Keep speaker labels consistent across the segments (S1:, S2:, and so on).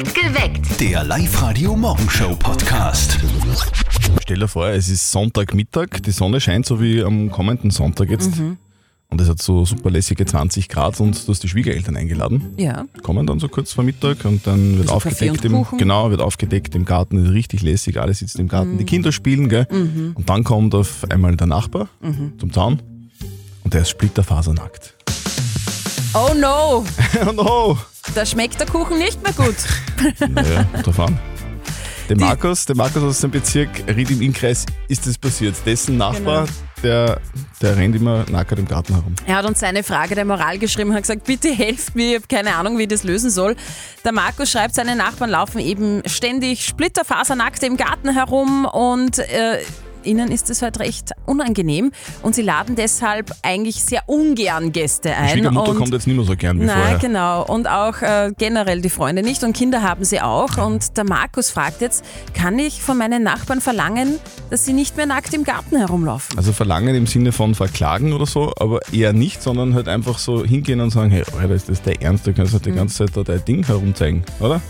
S1: Geweckt.
S2: Der Live-Radio-Morgenshow-Podcast.
S3: Stell dir vor, es ist Sonntagmittag, die Sonne scheint so wie am kommenden Sonntag jetzt. Und es hat so super lässige 20 Grad und du hast die Schwiegereltern eingeladen.
S4: Ja.
S3: Kommen dann so kurz vor Mittag und dann wird
S4: Also
S3: aufgedeckt
S4: und
S3: im, genau, wird aufgedeckt im Garten, ist richtig lässig, alle sitzen im Garten, die
S4: Mhm.
S3: Kinder spielen, gell? Und dann kommt auf einmal der Nachbar
S4: Mhm.
S3: zum Zaun und der ist splitterfasernackt.
S4: Oh no,
S3: oh no!
S4: Da schmeckt der Kuchen nicht mehr gut.
S3: Naja, drauf an. Dem Markus, dem Markus aus dem Bezirk Ried im Innkreis ist das passiert. Dessen Nachbar,
S4: Genau.
S3: der, der rennt immer nackert im Garten herum.
S4: Er hat uns seine Frage der Moral geschrieben und hat gesagt, bitte helft mir, ich habe keine Ahnung, wie ich das lösen soll. Der Markus schreibt, seine Nachbarn laufen eben ständig splitterfasernackt im Garten herum und äh, ihnen ist es halt recht unangenehm und sie laden deshalb eigentlich sehr ungern Gäste
S3: Die
S4: ein.
S3: Schwiegermutter
S4: und
S3: kommt jetzt nicht mehr so gern wie
S4: Nein,
S3: vorher.
S4: genau. Und auch äh, generell die Freunde nicht. Und Kinder haben sie auch. Und der Markus fragt jetzt, kann ich von meinen Nachbarn verlangen, dass sie nicht mehr nackt im Garten herumlaufen?
S3: Also verlangen im Sinne von verklagen oder so, aber eher nicht, sondern halt einfach so hingehen und sagen, hey, Alter, ist das der Ernst? Du kannst halt die
S4: Mhm.
S3: ganze Zeit da dein Ding herumzeigen, oder?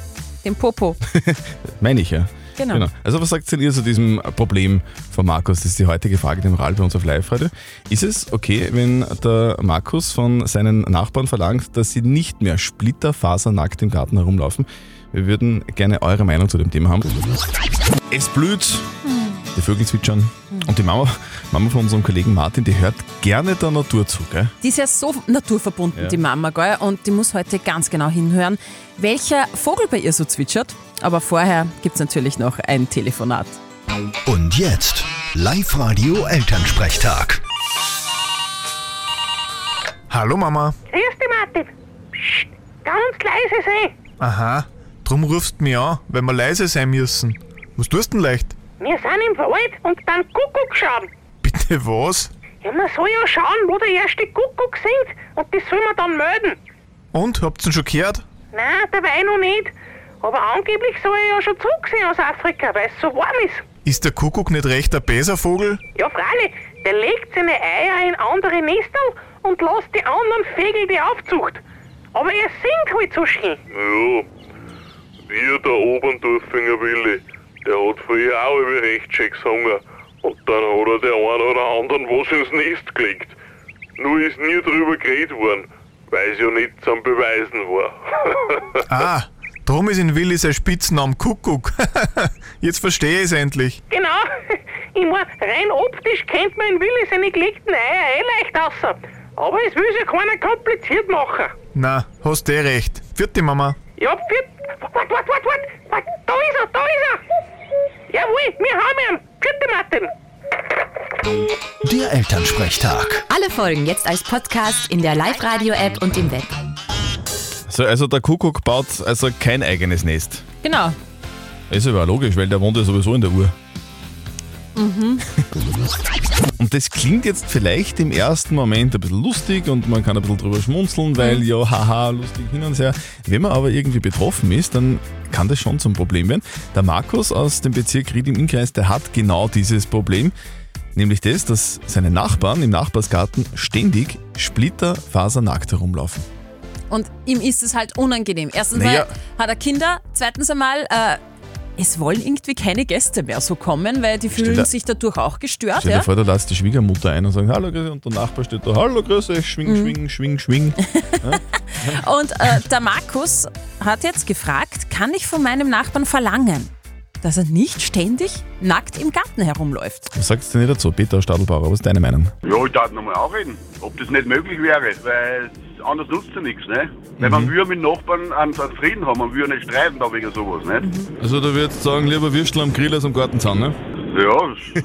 S4: Den Popo.
S3: Meine ich ja.
S4: Genau.
S3: Also was sagt denn ihr zu diesem Problem von Markus? Das ist die heutige Frage der Moral bei uns auf Live-Radio. Ist es okay, wenn der Markus von seinen Nachbarn verlangt, dass sie nicht mehr splitterfasernackt im Garten herumlaufen? Wir würden gerne eure Meinung zu dem Thema haben. Es blüht, die Vögel zwitschern und die Mama, Mama von unserem Kollegen Martin, die hört gerne der Natur zu, gell?
S4: Die ist ja so naturverbunden,
S3: Ja.
S4: die Mama, gell? Und die muss heute ganz genau hinhören, welcher Vogel bei ihr so zwitschert. Aber vorher gibt es natürlich noch ein Telefonat.
S2: Und jetzt Live-Radio Elternsprechtag.
S5: Hallo Mama.
S6: Grüß dich, Martin. Psst, ganz leise sein.
S5: Aha, drum rufst du mich an, weil wir leise sein müssen. Was tust denn leicht?
S6: Wir sind im Wald und dann Kuckuck schauen.
S5: Bitte was?
S6: Ja, man soll ja schauen, wo der erste Kuckuck singt und das soll man dann melden.
S5: Und, habt's denn schon gehört?
S6: Nein, dabei noch nicht. Aber angeblich soll er ja schon zurück sein aus Afrika, weil es so warm ist.
S5: Ist der Kuckuck nicht recht ein Bäservogel?
S6: Ja, freilich, der legt seine Eier in andere Nestel und lässt die anderen Vögel die Aufzucht. Aber er singt halt so schön.
S7: Ja, wie der Oberndorfinger Willi, der hat früher auch über recht schön gesungen. Und dann hat er der einen oder anderen was ins Nest gelegt. Nur ist nie drüber geredet worden, weil es ja nicht zum Beweisen war.
S5: Ah, drum ist in Willi sein Spitzname Kuckuck. Jetzt verstehe ich's endlich.
S6: Genau. Ich mein, rein optisch kennt man in Willi seine gelegten Eier eh leicht aus. Aber es will ja keiner kompliziert machen.
S5: Na, hast eh recht. Vierte Mama.
S6: Ja, viert... Wart, wart, wart, wart, wart. Da ist er, da ist er. Jawohl, wir haben ihn. Vierte Martin.
S2: Der Elternsprechtag.
S1: Alle Folgen jetzt als Podcast in der Live-Radio-App und im Web.
S3: So, also der Kuckuck baut also kein eigenes Nest.
S4: Genau.
S3: Ist aber auch logisch, weil der wohnt ja sowieso in der Uhr. Und das klingt jetzt vielleicht im ersten Moment ein bisschen lustig und man kann ein bisschen drüber schmunzeln, weil ja, haha, lustig hin und her. Wenn man aber irgendwie betroffen ist, dann kann das schon zum Problem werden. Der Markus aus dem Bezirk Ried im Innkreis, der hat genau dieses Problem. Nämlich das, dass seine Nachbarn im Nachbarsgarten ständig splitterfasernackt herumlaufen.
S4: Und ihm ist es halt unangenehm. Erstens
S3: Naja.
S4: mal hat er Kinder, zweitens einmal, äh, es wollen irgendwie keine Gäste mehr so kommen, weil die fühlen
S3: dir-
S4: sich dadurch auch gestört.
S3: Stell dir
S4: Ja?
S3: vor, du lässt die Schwiegermutter ein und sagen, hallo grüß, und der Nachbar steht da, hallo grüß euch, schwing, schwing, schwing, schwing.
S4: Und äh, der Markus hat jetzt gefragt, kann ich von meinem Nachbarn verlangen, dass er nicht ständig nackt im Garten herumläuft?
S3: Was sagst du denn nicht dazu, Peter Stadelbauer? Was ist deine Meinung?
S8: Ja, ich darf nochmal anreden, ob das nicht möglich wäre, weil anders nutzt ja nichts, ne? Weil man will mit Nachbarn einen, einen Frieden haben, man will ja nicht streiten da wegen sowas, nicht?
S3: Also du würdest sagen, lieber Würstel am Grill als am Gartenzaun, ne?
S8: Ja,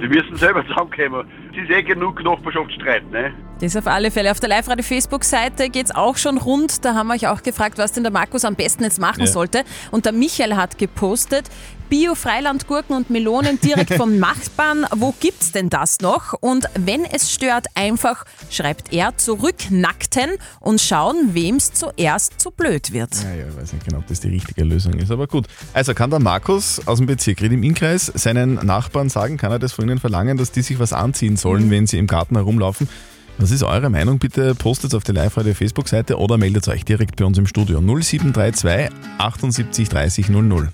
S8: die müssen selber zusammenkommen. Es ist eh genug Nachbarschaftsstreit, ne?
S4: Das auf alle Fälle. Auf der Live-Radio-Facebook-Seite geht es auch schon rund. Da haben wir euch auch gefragt, was denn der Markus am besten jetzt machen
S3: Ja.
S4: sollte. Und der Michael hat gepostet, Bio-Freilandgurken und Melonen direkt vom Nachbarn. Wo gibt's denn das noch? Und wenn es stört, einfach, schreibt er, zurücknackten und schauen, wem's zuerst zu blöd wird.
S3: Ja, ja, ich weiß nicht genau, ob das die richtige Lösung ist, aber gut. Also kann der Markus aus dem Bezirk Ried im Innkreis seinen Nachbarn sagen, kann er das von ihnen verlangen, dass die sich was anziehen sollen, wenn sie im Garten herumlaufen? Was ist eure Meinung? Bitte postet auf die Live-Radio Facebook-Seite oder meldet euch direkt bei uns im Studio 0732 78 30 00.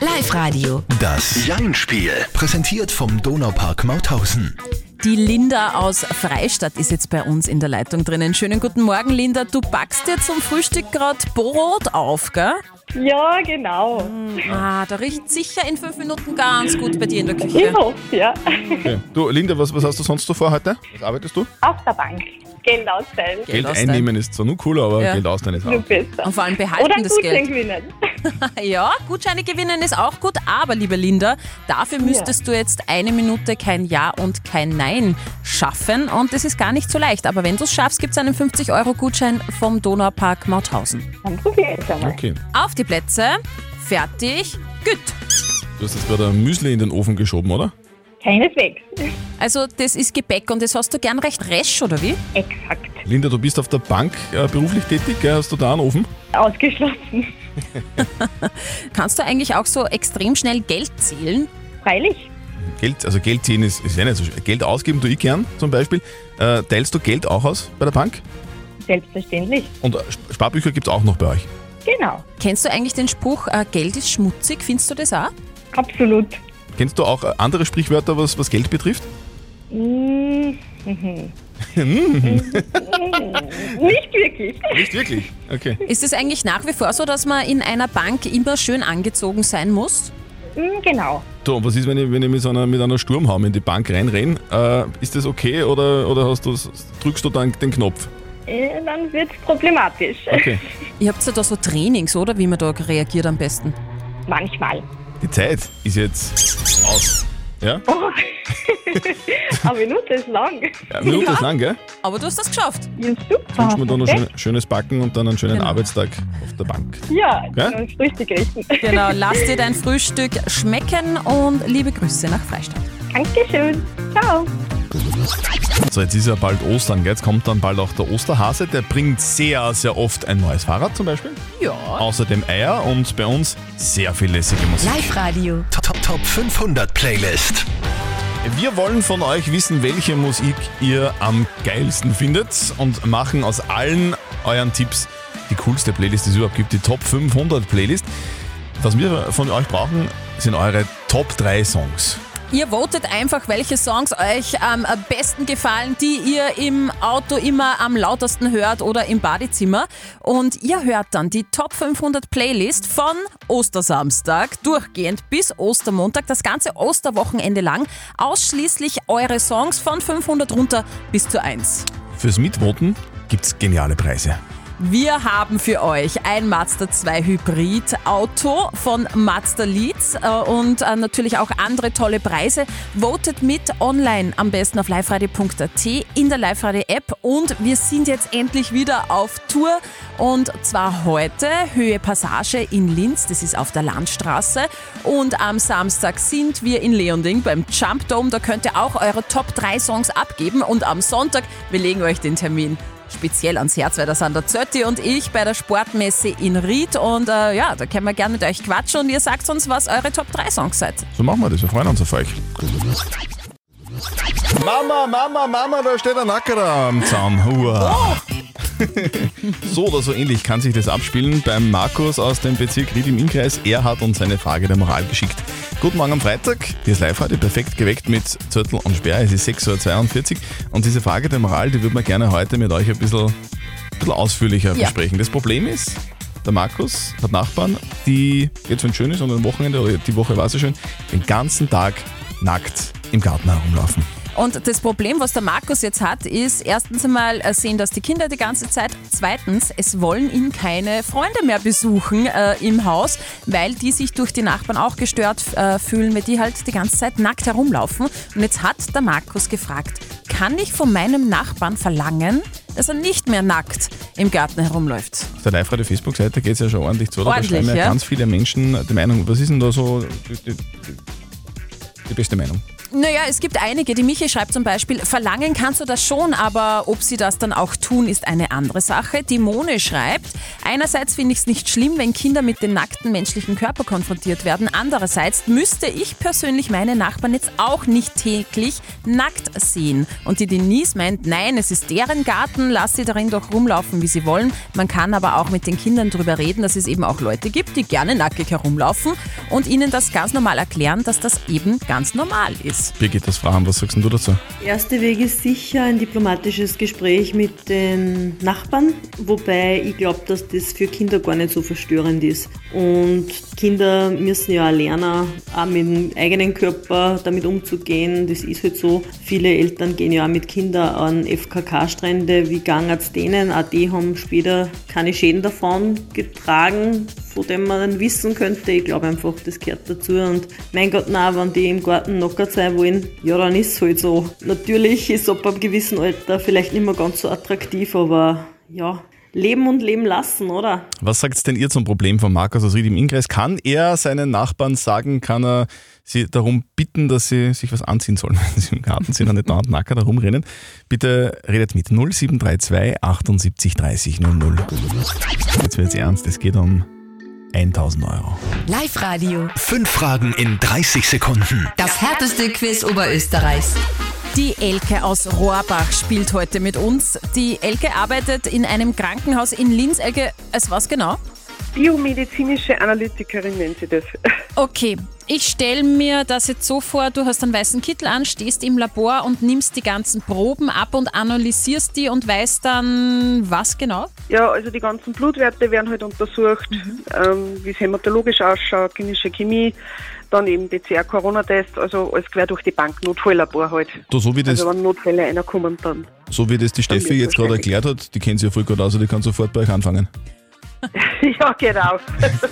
S1: Live-Radio.
S2: Das Jein-Spiel. Präsentiert vom Donaupark Mauthausen.
S4: Die Linda aus Freistadt ist jetzt bei uns in der Leitung drinnen. Schönen guten Morgen, Linda. Du backst dir zum Frühstück gerade Brot auf, gell?
S9: Ja, genau.
S4: Ah, da riecht sicher in fünf Minuten ganz gut bei dir in der
S9: Ich
S4: Küche.
S9: hoffe, ja.
S3: Okay. Du, Linda, was, was hast du sonst so vor heute? Was arbeitest du?
S9: Auf der Bank. Geld austeilen.
S3: Geld,
S4: austeilen.
S3: einnehmen ist zwar nur cooler, aber
S4: Ja.
S3: Geld austeilen ist
S9: Nur
S3: auch.
S9: besser.
S4: Und vor allem
S9: Oder
S4: behalten
S9: ein
S4: das
S9: Gutschein
S4: Geld.
S9: gewinnen.
S4: Ja, Gutscheine gewinnen ist auch gut, aber liebe Linda, dafür müsstest du jetzt eine Minute kein Ja und kein Nein schaffen und das ist gar nicht so leicht. Aber wenn du es schaffst, gibt es einen 50-Euro-Gutschein vom Donaupark Mauthausen.
S9: Dann probiere ich einmal.
S3: Okay.
S4: Auf die Plätze, fertig, gut.
S3: Du hast jetzt gerade ein Müsli in den Ofen geschoben, oder?
S9: Keineswegs.
S4: Also das ist Gebäck und das hast du gern recht resch, oder wie?
S9: Exakt.
S3: Linda, du bist auf der Bank äh, beruflich tätig, gell? hast du da einen Ofen?
S9: Ausgeschlossen.
S4: Kannst du eigentlich auch so extrem schnell Geld zählen?
S9: Freilich.
S3: Geld, also Geld ziehen ist, ist ja nicht so schwer. Geld ausgeben tue ich gern zum Beispiel. Äh, teilst du Geld auch aus bei der Bank?
S9: Selbstverständlich.
S3: Und äh, Sp- Sparbücher gibt es auch noch bei euch.
S9: Genau.
S4: Kennst du eigentlich den Spruch, äh, Geld ist schmutzig? Findest du das auch?
S9: Absolut.
S3: Kennst du auch äh, andere Sprichwörter, was, was Geld betrifft?
S9: Mm, mhm. Nicht wirklich.
S3: Nicht wirklich. Okay.
S4: Ist es eigentlich nach wie vor so, dass man in einer Bank immer schön angezogen sein muss?
S9: Mm, Genau.
S3: Du, und was ist, wenn ich, wenn ich mit, so einer, mit einer Sturmhaube in die Bank reinrenne? Äh, ist das okay oder, oder hast du, drückst du dann den Knopf?
S9: Äh, Dann wird es problematisch.
S3: Okay.
S4: Ihr habt ja da so Trainings, oder? Wie man da reagiert am besten.
S9: Manchmal.
S3: Die Zeit ist jetzt aus. Ja?
S9: Oh. Eine Minute ist lang.
S3: ja Minute ist lang, gell?
S4: Aber du hast das geschafft.
S9: Ja, super.
S3: Wünschen wir da noch schön, schönes Backen und dann einen schönen
S4: Genau.
S3: Arbeitstag auf der Bank.
S9: Ja,
S3: Gell?
S9: und Frühstück richten.
S4: Genau, lass dir dein Frühstück schmecken und liebe Grüße nach Freistadt.
S9: Dankeschön. Ciao.
S3: So, jetzt ist ja bald Ostern, gell? jetzt kommt dann bald auch der Osterhase. Der bringt sehr, sehr oft ein neues Fahrrad zum Beispiel.
S4: Ja.
S3: Außerdem Eier und bei uns sehr viel lässige Musik.
S1: Live-Radio.
S2: Top, Top, Top 500 Playlist.
S3: Wir wollen von euch wissen, welche Musik ihr am geilsten findet und machen aus allen euren Tipps die coolste Playlist, die es überhaupt gibt, die Top 500 Playlist. Was wir von euch brauchen, sind eure Top 3 Songs.
S4: Ihr votet einfach, welche Songs euch am besten gefallen, die ihr im Auto immer am lautesten hört oder im Badezimmer. Und ihr hört dann die Top 500 Playlist von Ostersamstag durchgehend bis Ostermontag, das ganze Osterwochenende lang. Ausschließlich eure Songs von 500 runter bis zu 1.
S3: Fürs Mitvoten gibt's geniale Preise.
S4: Wir haben für euch ein Mazda 2 Hybrid Auto von Mazda Leads äh, und äh, natürlich auch andere tolle Preise. Votet mit online am besten auf liveradio.at in der Live-Radio App und wir sind jetzt endlich wieder auf Tour und zwar heute Höhe Passage in Linz, das ist auf der Landstraße. Und am Samstag sind wir in Leonding beim Jump Dome, da könnt ihr auch eure Top 3 Songs abgeben. Und am Sonntag, wir legen euch den Termin speziell ans Herz, weil da sind der Zötti und ich bei der Sportmesse in Ried und äh, ja, da können wir gerne mit euch quatschen und ihr sagt uns, was eure Top 3 Songs seid.
S3: So machen wir das, wir freuen uns auf euch. Mama, Mama, Mama, da steht ein Nackerer am Zaun. Hua. so oder so ähnlich kann sich das abspielen beim Markus aus dem Bezirk Ried im Innkreis. Er hat uns eine Frage der Moral geschickt. Guten Morgen am Freitag. Hier ist live heute perfekt geweckt mit Zürtel und Sperr. Es ist 6.42 Uhr und diese Frage der Moral, die würde man gerne heute mit euch ein bisschen, ein bisschen ausführlicher
S4: Ja.
S3: besprechen. Das Problem ist, der Markus hat Nachbarn, die jetzt, wenn es schön ist und am Wochenende oder die Woche war es ja schön, den ganzen Tag nackt im Garten herumlaufen.
S4: Und das Problem, was der Markus jetzt hat, ist erstens einmal äh, sehen das die Kinder die ganze Zeit. Zweitens, es wollen ihn keine Freunde mehr besuchen äh, im Haus, weil die sich durch die Nachbarn auch gestört äh, fühlen, weil die halt die ganze Zeit nackt herumlaufen. Und jetzt hat der Markus gefragt, kann ich von meinem Nachbarn verlangen, dass er nicht mehr nackt im Garten herumläuft?
S3: Auf der Live-Radio Facebook-Seite geht es ja schon ordentlich zu.
S4: Ordentlich,
S3: da schreiben ja,
S4: ja.
S3: ganz viele Menschen die Meinung. Was ist denn da so die, die, die beste Meinung?
S4: Naja, es gibt einige. Die Michi schreibt zum Beispiel, verlangen kannst du das schon, aber ob sie das dann auch tun, ist eine andere Sache. Die Mone schreibt, einerseits finde ich es nicht schlimm, wenn Kinder mit dem nackten menschlichen Körper konfrontiert werden. Andererseits müsste ich persönlich meine Nachbarn jetzt auch nicht täglich nackt sehen. Und die Denise meint, nein, es ist deren Garten, lass sie darin doch rumlaufen, wie sie wollen. Man kann aber auch mit den Kindern darüber reden, dass es eben auch Leute gibt, die gerne nackig herumlaufen und ihnen das ganz normal erklären, dass das eben ganz normal ist.
S3: Birgit, das Fragen, was sagst du dazu?
S10: Erster Weg ist sicher ein diplomatisches Gespräch mit den Nachbarn, wobei ich glaube, dass das für Kinder gar nicht so verstörend ist. Und Kinder müssen ja auch lernen, auch mit dem eigenen Körper damit umzugehen. Das ist halt so. Viele Eltern gehen ja auch mit Kindern an FKK-Strände. Wie gegangen es denen? Auch die haben später keine Schäden davon getragen, von dem man dann wissen könnte. Ich glaube einfach, das gehört dazu. Und mein Gott, na, wenn die im Garten knockert sein wollen, ja, dann ist es halt so. Natürlich ist es ab einem gewissen Alter vielleicht nicht mehr ganz so attraktiv, aber ja, leben und leben lassen, oder?
S3: Was sagt denn ihr zum Problem von Markus aus Ried im Innkreis? Kann er seinen Nachbarn sagen, kann er sie darum bitten, dass sie sich was anziehen sollen, wenn sie im Garten sind und nicht dauernd nackert herumrennen? Bitte redet mit 0732 78 30 00. Jetzt wird's ernst, es geht um 1000 Euro.
S1: Live-Radio.
S2: Fünf Fragen in 30 Sekunden.
S1: Das härteste Quiz Oberösterreichs.
S4: Die Elke aus Rohrbach spielt heute mit uns. Die Elke arbeitet in einem Krankenhaus in Linz. Elke, als was genau?
S11: Biomedizinische Analytikerin nennt sie das.
S4: Okay, ich stelle mir das jetzt so vor, du hast einen weißen Kittel an, stehst im Labor und nimmst die ganzen Proben ab und analysierst die und weißt dann was genau?
S11: Ja, also die ganzen Blutwerte werden halt untersucht, ähm, wie es hämatologisch ausschaut, klinische Chemie, dann eben PCR, Corona-Test, also alles quer durch die Bank, Notfalllabor halt.
S3: Du, so wie das,
S11: Also wenn Notfälle einer kommen, dann.
S3: so wie das die Steffi jetzt gerade erklärt hat, die kennt sie ja voll gut aus, also die kann sofort bei euch anfangen.
S11: ja, genau.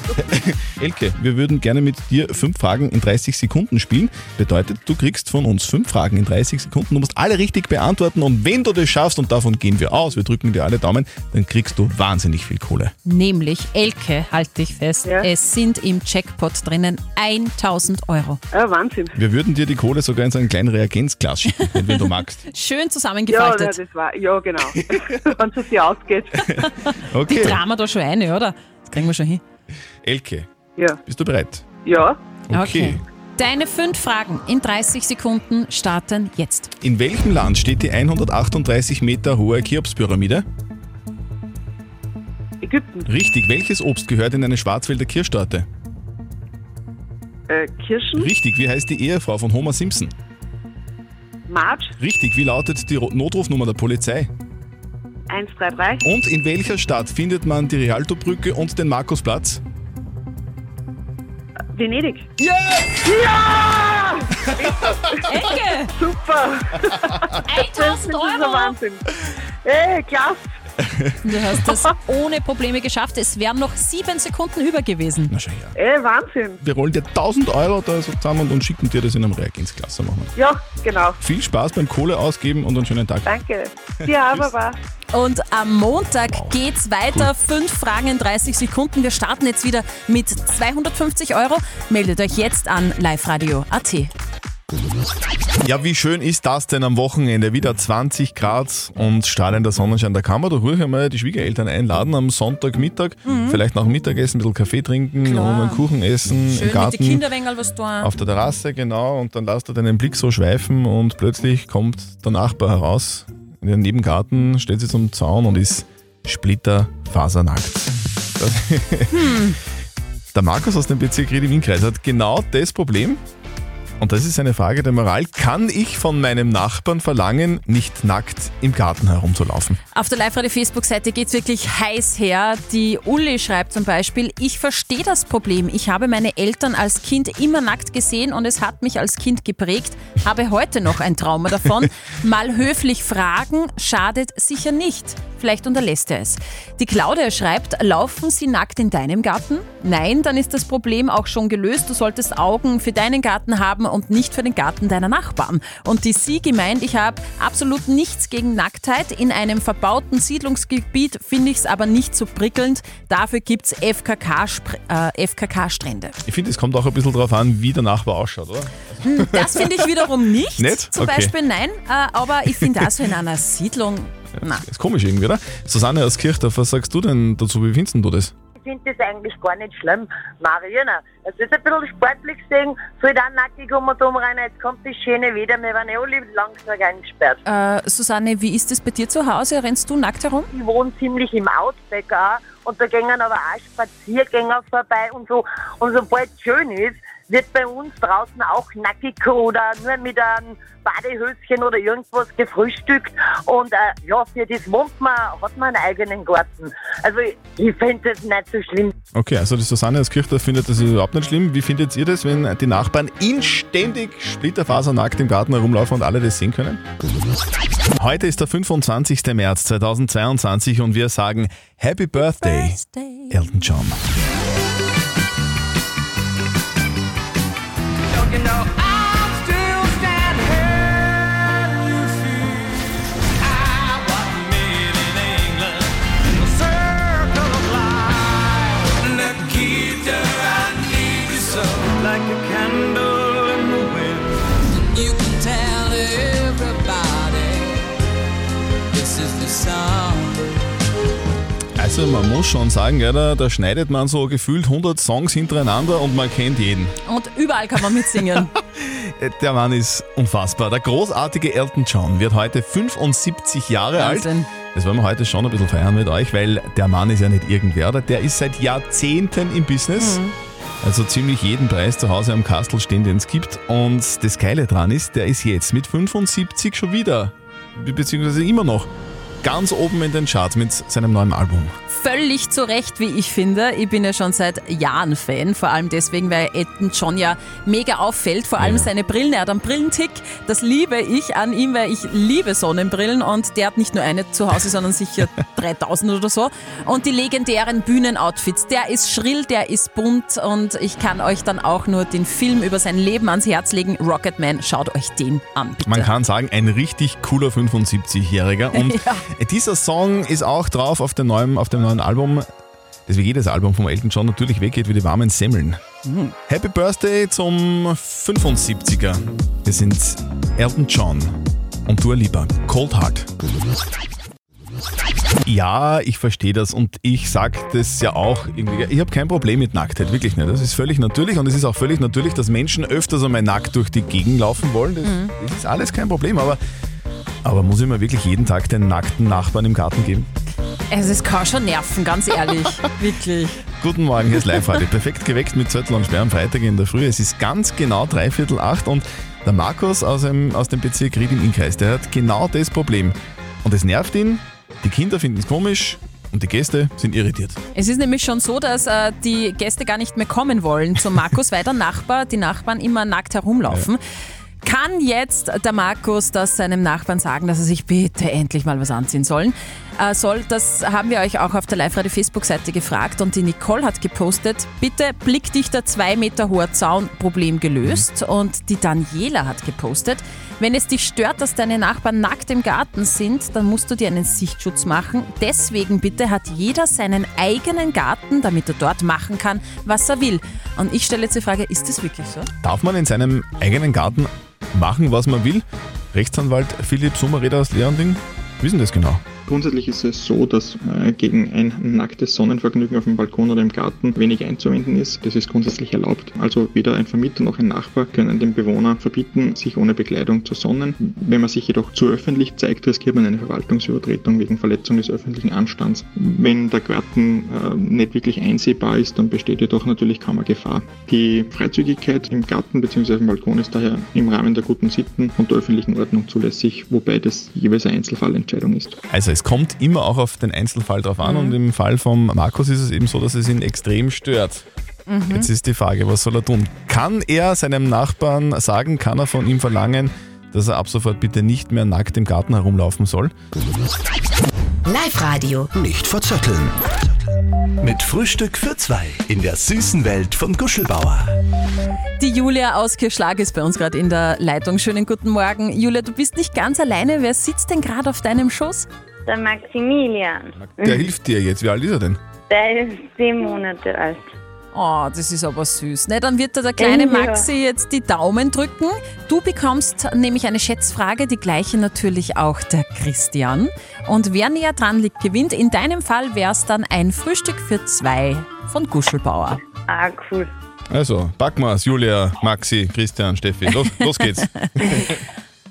S3: Elke, wir würden gerne mit dir fünf Fragen in 30 Sekunden spielen. Bedeutet, du kriegst von uns fünf Fragen in 30 Sekunden. Du musst alle richtig beantworten und wenn du das schaffst, und davon gehen wir aus, wir drücken dir alle Daumen, dann kriegst du wahnsinnig viel Kohle.
S4: Nämlich, Elke, halt dich fest,
S11: Ja.
S4: es sind im Jackpot drinnen 1000 Euro.
S11: Ja, Wahnsinn.
S3: Wir würden dir die Kohle sogar in so ein kleines Reagenzglas schicken, wenn, du magst.
S4: Schön
S11: Ja,
S4: zusammengefaltet.
S11: ja, das war, ja, genau. wenn es sich ausgeht.
S4: Die
S3: Okay,
S4: Drama da schon eine, oder? Das kriegen wir schon hin.
S3: Elke,
S11: Ja,
S3: bist du bereit?
S11: ja.
S3: Okay.
S4: Deine fünf Fragen in 30 Sekunden starten jetzt.
S3: In welchem Land steht die 138 Meter hohe Cheops-Pyramide?
S11: Ägypten,
S3: Richtig, welches Obst gehört in eine Schwarzwälder Kirschtorte?
S11: äh, Kirschen,
S3: Richtig, wie heißt die Ehefrau von Homer Simpson?
S11: March,
S3: Richtig, wie lautet die Ro- Notrufnummer der Polizei?
S11: 133,
S3: Und in welcher Stadt findet man die Rialto-Brücke und den Markusplatz?
S11: Venedig.
S4: Elke,
S11: Super,
S4: 1000
S11: das ist ein
S4: Euro!
S11: Wahnsinn. Ey, klasse.
S4: Du hast das ohne Probleme geschafft. Es wären noch sieben Sekunden über gewesen.
S3: Na schau her.
S11: Ey, Wahnsinn.
S3: Wir rollen dir 1000 Euro da so zusammen und schicken dir das in einem Reagenzglas. Machen wir.
S11: Ja, genau.
S3: Viel Spaß beim Kohle ausgeben und einen schönen Tag.
S11: Danke. Ja, aber war.
S4: Und am Montag geht's weiter. Fünf Fragen in 30 Sekunden. Wir starten jetzt wieder mit 250 Euro. Meldet euch jetzt an liveradio.at.
S3: Ja, wie schön ist das denn am Wochenende? Wieder 20 Grad und strahlender Sonnenschein. Da kann man doch ruhig einmal die Schwiegereltern einladen am Sonntagmittag. Vielleicht nach dem Mittagessen ein bisschen Kaffee trinken
S4: Mhm. Klar.
S3: und einen Kuchen essen
S4: Schön
S3: im Garten.
S4: mit den Kinderwängel was tun.
S3: auf der Terrasse, genau, und dann lasst du deinen Blick so schweifen und plötzlich kommt der Nachbar heraus in den Nebengarten, stellt sich zum Zaun und ist splitterfasernackt. Der Markus aus dem Bezirk Ried im Innkreis hat genau das Problem. Und das ist eine Frage der Moral. Kann ich von meinem Nachbarn verlangen, nicht nackt im Garten herumzulaufen?
S4: Auf der Live-Radio-Facebook-Seite geht's wirklich heiß her. Die Uli schreibt zum Beispiel, ich verstehe das Problem. Ich habe meine Eltern als Kind immer nackt gesehen und es hat mich als Kind geprägt. Habe heute noch ein Trauma davon. Mal höflich fragen schadet sicher nicht. Vielleicht unterlässt er es. Die Claudia schreibt, laufen sie nackt in deinem Garten? Nein, dann ist das Problem auch schon gelöst. Du solltest Augen für deinen Garten haben und nicht für den Garten deiner Nachbarn. Und die Sie gemeint, ich habe absolut nichts gegen Nacktheit. In einem verbauten Siedlungsgebiet finde ich es aber nicht so prickelnd. Dafür gibt es FKK-Strände. Äh, FKK
S3: Ich finde, es kommt auch ein bisschen darauf an, wie der Nachbar ausschaut, oder?
S4: Hm, Das finde ich wiederum nicht.
S3: Nicht?
S4: Zum
S3: Okay.
S4: Beispiel nein, äh, aber ich finde also in einer Siedlung, na.
S3: Ist komisch irgendwie, oder? Susanne aus Kirchdorf, was sagst du denn dazu? Wie findest du das?
S12: Ich finde das eigentlich gar nicht schlimm. Marina, es ist ein bisschen sportlich gesehen, soll da nackig um und um rein, jetzt kommt das schöne Wetter, wir waren ja alle langsam eingesperrt.
S4: Äh, Susanne, wie ist es bei dir zu Hause? Rennst du nackt herum?
S12: Ich wohne ziemlich im Outback auch und da gehen aber auch Spaziergänger vorbei und so. Und sobald es schön ist, wird bei uns draußen auch nackig oder nur mit einem Badehöschen oder irgendwas gefrühstückt. Und äh, ja, für das wohnt man, hat man einen eigenen Garten. Also ich, finde das nicht so schlimm.
S3: Okay, also die Susanne aus Kirchdorf findet das überhaupt nicht schlimm. Wie findet ihr das, wenn die Nachbarn inständig splitterfasernackt im Garten herumlaufen und alle das sehen können? Heute ist der 25. März 2022 und wir sagen Happy Birthday, Elton John. you know. Also man muss schon sagen, ja, da, da schneidet man so gefühlt 100 Songs hintereinander und man kennt jeden.
S4: Und überall kann man mitsingen.
S3: Der Mann ist unfassbar. Der großartige Elton John wird heute 75 Jahre
S4: Wahnsinn.
S3: alt. Das wollen wir heute schon ein bisschen feiern mit euch, weil der Mann ist ja nicht irgendwer, der ist seit Jahrzehnten im Business.
S4: Mhm.
S3: Also ziemlich jeden Preis zu Hause am Kastel stehen, den es gibt. Und das Geile dran ist, der ist jetzt mit 75 schon wieder, beziehungsweise immer noch, ganz oben in den Charts mit seinem neuen Album.
S4: Völlig zu Recht, wie ich finde. Ich bin ja schon seit Jahren Fan, vor allem deswegen, weil Elton John ja mega auffällt, vor allem seine Brillen. Er hat einen Brillentick, das liebe ich an ihm, weil ich liebe Sonnenbrillen und der hat nicht nur eine zu Hause, sondern sicher 3000 oder so. Und die legendären Bühnenoutfits, der ist schrill, der ist bunt und ich kann euch dann auch nur den Film über sein Leben ans Herz legen. Rocketman, schaut euch den an, bitte.
S3: Man kann sagen, ein richtig cooler 75-Jähriger. Und
S4: Ja.
S3: Dieser Song ist auch drauf auf dem neuen, auf dem neuen Album, das wie jedes Album vom Elton John natürlich weggeht wie die warmen Semmeln. Happy Birthday zum 75er. Wir sind Elton John und Dua Lipa, Cold Heart. Ja, ich verstehe das und ich sag das ja auch irgendwie. Ich habe kein Problem mit Nacktheit, wirklich nicht. Das ist völlig natürlich und es ist auch völlig natürlich, dass Menschen öfters einmal nackt durch die Gegend laufen wollen. Das, das ist alles kein Problem, aber, aber muss ich mir wirklich jeden Tag den nackten Nachbarn im Garten geben?
S4: Also es kann schon nerven, ganz ehrlich. Wirklich.
S3: Guten Morgen, hier ist live heute. Perfekt geweckt mit Zettel und Sperr am Freitag in der Früh. Es ist ganz genau dreiviertel acht und der Markus aus dem, aus dem Bezirk Ried im Innkreis, der hat genau das Problem. Und es nervt ihn, die Kinder finden es komisch und die Gäste sind irritiert.
S4: Es ist nämlich schon so, dass äh, die Gäste gar nicht mehr kommen wollen zum Markus, weil der Nachbar, die Nachbarn immer nackt herumlaufen. Kann jetzt der Markus das seinem Nachbarn sagen, dass er sich bitte endlich mal was anziehen sollen? Äh, soll, das haben wir euch auch auf der Live-Radio Facebook-Seite gefragt und die Nicole hat gepostet, bitte blickdichter 2 Meter hoher Zaun, Problem gelöst. Und die Daniela hat gepostet, wenn es dich stört, dass deine Nachbarn nackt im Garten sind, dann musst du dir einen Sichtschutz machen. Deswegen bitte hat jeder seinen eigenen Garten, damit er dort machen kann, was er will. Und ich stelle jetzt die Frage, ist das wirklich so?
S3: Darf man in seinem eigenen Garten machen, was man will? Rechtsanwalt Philipp Sommerreder aus Leonding, wissen das genau?
S13: Grundsätzlich ist es so, dass äh, gegen ein nacktes Sonnenvergnügen auf dem Balkon oder im Garten wenig einzuwenden ist. Das ist grundsätzlich erlaubt. Also weder ein Vermieter noch ein Nachbar können dem Bewohner verbieten, sich ohne Bekleidung zu sonnen. Wenn man sich jedoch zu öffentlich zeigt, riskiert man eine Verwaltungsübertretung wegen Verletzung des öffentlichen Anstands. Wenn der Garten äh, nicht wirklich einsehbar ist, dann besteht jedoch natürlich kaum eine Gefahr. Die Freizügigkeit im Garten bzw. auf dem Balkon ist daher im Rahmen der guten Sitten und der öffentlichen Ordnung zulässig, wobei das jeweils eine Einzelfallentscheidung ist.
S3: Also es kommt immer auch auf den Einzelfall drauf an
S13: Mhm.
S3: und im Fall von Markus ist es eben so, dass es ihn extrem stört.
S4: Mhm.
S3: Jetzt ist die Frage, was soll er tun? Kann er seinem Nachbarn sagen, kann er von ihm verlangen, dass er ab sofort bitte nicht mehr nackt im Garten herumlaufen soll?
S1: Live-Radio.
S2: Nicht verzetteln. Mit Frühstück für zwei in der süßen Welt von Guschelbauer.
S4: Die Julia aus Kirschlag ist bei uns gerade in der Leitung. Schönen guten Morgen. Julia, du bist nicht ganz alleine. Wer sitzt denn gerade auf deinem Schoß?
S9: Der Maximilian.
S3: Der hilft dir jetzt. Wie alt ist er denn?
S9: Der ist zehn Monate alt.
S4: Oh, das ist aber süß. Ne, dann wird dir der kleine
S9: Ja.
S4: Maxi jetzt die Daumen drücken. Du bekommst nämlich eine Schätzfrage, die gleiche natürlich auch der Christian. Und wer näher dran liegt, gewinnt. In deinem Fall wäre es dann ein Frühstück für zwei von Guschelbauer.
S9: Ah, cool.
S3: Also, packen wir's. Julia, Maxi, Christian, Steffi. Los, los geht's.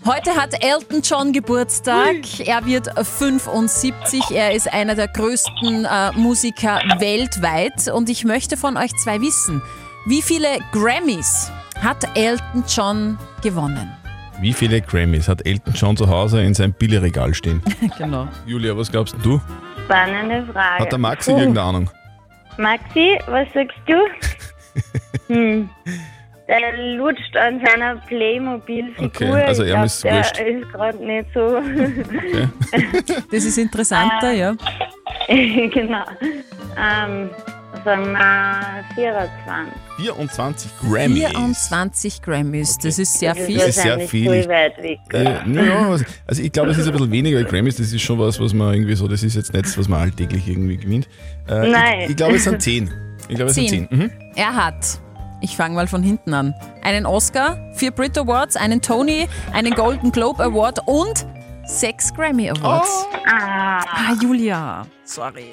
S4: Heute hat Elton John Geburtstag. Er wird 75. Er ist einer der größten äh, Musiker weltweit. Und ich möchte von euch zwei wissen, wie viele Grammys hat Elton John gewonnen?
S3: Wie viele Grammys hat Elton John zu Hause in seinem Billigregal stehen?
S4: genau.
S3: Julia, was glaubst du?
S9: Spannende Frage.
S3: Hat der Maxi
S9: Puh.
S3: irgendeine Ahnung?
S9: Maxi, was sagst du? hm. Der lutscht an seiner Playmobil-Figur.
S3: Okay, also
S9: Ich
S3: er
S9: glaub,
S3: ist
S9: der
S3: wurscht.
S9: ist gerade nicht so.
S4: Das ist interessanter, ja.
S9: genau. Ähm, sagen wir 24.
S3: 24 Grammys.
S4: 24 Grammys, das ist sehr
S9: Das
S4: viel.
S3: Das ist sehr viel.
S9: weit weg.
S3: Äh, naja, also- ich glaube, es ist ein bisschen weniger Grammys, das ist schon was, was man irgendwie so, das ist jetzt nichts, was man alltäglich irgendwie gewinnt. Äh,
S9: Nein.
S3: Ich, ich glaube, es sind 10. Ich glaube, es sind 10.
S4: Zehn.
S3: Mhm.
S4: Er hat, ich fange mal von hinten an, einen Oscar, vier Brit Awards, einen Tony, einen Golden Globe Award und sechs Grammy Awards.
S9: Ah,
S4: Ah, Julia, sorry.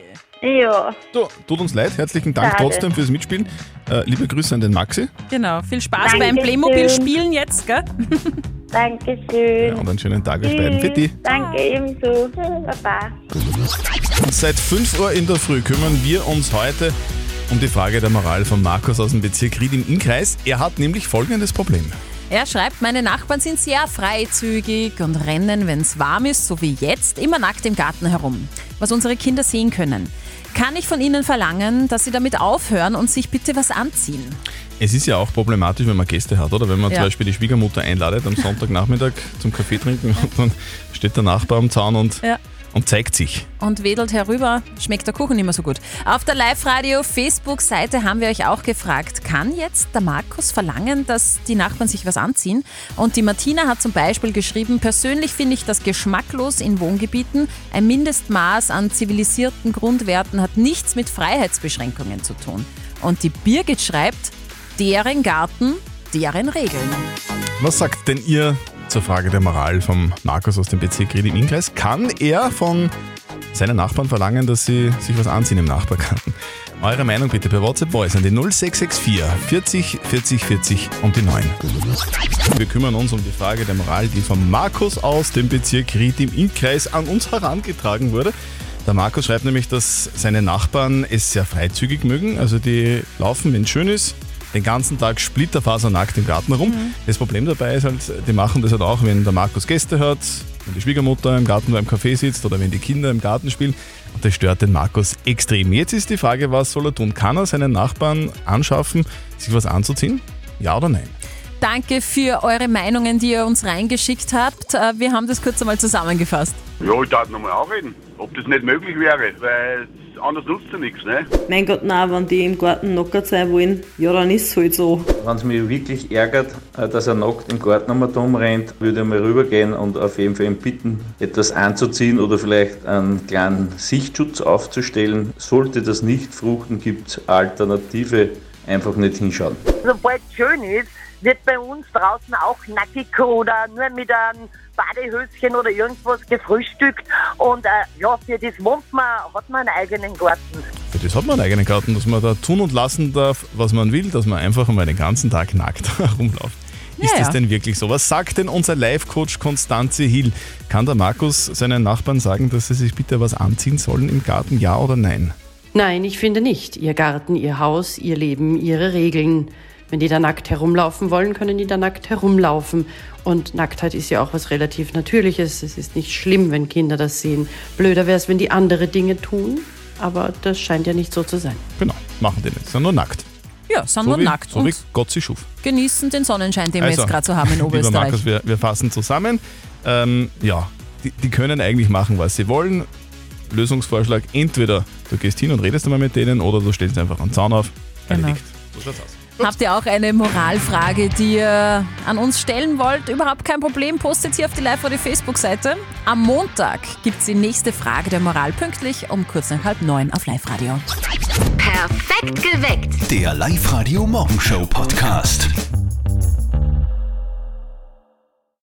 S9: ja.
S3: So, tut uns leid, herzlichen Dank
S9: Schade.
S3: trotzdem fürs Mitspielen. Äh, liebe Grüße an den Maxi
S4: Genau, viel Spaß beim
S9: Dankeschön.
S4: Playmobil-Spielen jetzt, gell?
S9: Dankeschön.
S3: und einen schönen Tag euch beiden. Die.
S9: Danke ebenso. Baba.
S3: Seit 5 Uhr in der Früh kümmern wir uns heute um die Frage der Moral von Markus aus dem Bezirk Ried im Innkreis. Er hat nämlich folgendes Problem.
S4: Er schreibt, meine Nachbarn sind sehr freizügig und rennen, wenn es warm ist, so wie jetzt, immer nackt im Garten herum. Was unsere Kinder sehen können. Kann ich von ihnen verlangen, dass sie damit aufhören und sich bitte was anziehen?
S3: Es ist ja auch problematisch, wenn man Gäste hat, oder? Wenn man
S4: Ja.
S3: zum Beispiel die Schwiegermutter einladet am Sonntagnachmittag zum Kaffee trinken und dann steht der Nachbar am Zaun und,
S4: Ja.
S3: Und zeigt sich.
S4: und wedelt herüber, schmeckt der Kuchen nicht mehr so gut. Auf der Live-Radio-Facebook-Seite haben wir euch auch gefragt, kann jetzt der Markus verlangen, dass die Nachbarn sich was anziehen? Und die Martina hat zum Beispiel geschrieben, persönlich finde ich das geschmacklos in Wohngebieten. Ein Mindestmaß an zivilisierten Grundwerten hat nichts mit Freiheitsbeschränkungen zu tun. Und die Birgit schreibt, deren Garten, deren Regeln.
S3: Was sagt denn ihr zur Frage der Moral vom Markus aus dem Bezirk Ried im Innkreis? Kann er von seinen Nachbarn verlangen, dass sie sich was anziehen im Nachbargarten? Eure Meinung bitte per WhatsApp Voice an die 0664 40 40 40 und die 9. Wir kümmern uns um die Frage der Moral, die von Markus aus dem Bezirk Ried im Innkreis an uns herangetragen wurde. Der Markus schreibt nämlich, dass seine Nachbarn es sehr freizügig mögen. Also die laufen, wenn es schön ist, den ganzen Tag splitterfasernackt im Garten rum. Das Problem dabei ist halt, die machen das halt auch, wenn der Markus Gäste hat, wenn die Schwiegermutter im Garten beim Café sitzt oder wenn die Kinder im Garten spielen. Und das stört den Markus extrem. Jetzt ist die Frage, was soll er tun? Kann er seinen Nachbarn anschaffen, sich was anzuziehen? Ja oder nein?
S4: Danke für eure Meinungen, die ihr uns reingeschickt habt. Äh, Wir haben das kurz einmal zusammengefasst.
S8: Ja, ich darf nochmal anreden, ob das nicht möglich wäre, weil anders nutzt ja nichts, ne?
S10: Mein Gott, nein, wenn die im Garten nackert sein wollen, ja, dann ist es halt so.
S14: Wenn es mich wirklich ärgert, äh, dass er nackt im Garten einmal dumm rennt, würde ich mal rübergehen und auf jeden Fall ihn bitten, etwas anzuziehen oder vielleicht einen kleinen Sichtschutz aufzustellen. Sollte das nicht fruchten, gibt es Alternative, einfach nicht hinschauen.
S12: Sobald es schön ist, wird bei uns draußen auch nackig oder nur mit einem Badehöschen oder irgendwas gefrühstückt. Und äh, ja, für das wohnt man, hat man einen eigenen Garten.
S3: Für das hat man einen eigenen Garten, dass man da tun und lassen darf, was man will, dass man einfach einmal den ganzen Tag nackt herumläuft. Ist
S4: Ja,
S3: das
S4: ja.
S3: denn wirklich so? Was sagt denn unser Live-Coach Konstanze Hill? Kann der Markus seinen Nachbarn sagen, dass sie sich bitte was anziehen sollen im Garten, ja oder nein?
S15: Nein, ich finde nicht. Ihr Garten, ihr Haus, ihr Leben, ihre Regeln. Wenn die da nackt herumlaufen wollen, können die da nackt herumlaufen. Und Nacktheit ist ja auch was relativ Natürliches. Es ist nicht schlimm, wenn Kinder das sehen. Blöder wäre es, wenn die andere Dinge tun. Aber das scheint ja nicht so zu sein.
S3: Genau, machen die nicht, sind nur nackt.
S4: Ja, sind
S3: so
S4: nur
S3: wie,
S4: nackt
S3: So
S4: und
S3: wie Gott sie schuf.
S4: genießen den Sonnenschein, den wir jetzt gerade so haben in
S3: lieber
S4: Oberösterreich.
S3: Markus, wir, wir fassen zusammen. Ähm, ja, die, die können eigentlich machen, was sie wollen. Lösungsvorschlag. Entweder du gehst hin und redest einmal mit denen oder du stellst einfach einen Zaun auf.
S4: Genau.
S3: Erledigt. So schaut's aus.
S4: Habt ihr auch eine Moralfrage, die ihr an uns stellen wollt? Überhaupt kein Problem, postet hier auf die Live-Radio Facebook-Seite. Am Montag gibt es die nächste Frage der Moral pünktlich um kurz nach halb neun auf Live-Radio.
S1: Perfekt geweckt.
S2: Der Live-Radio Morgenshow Podcast.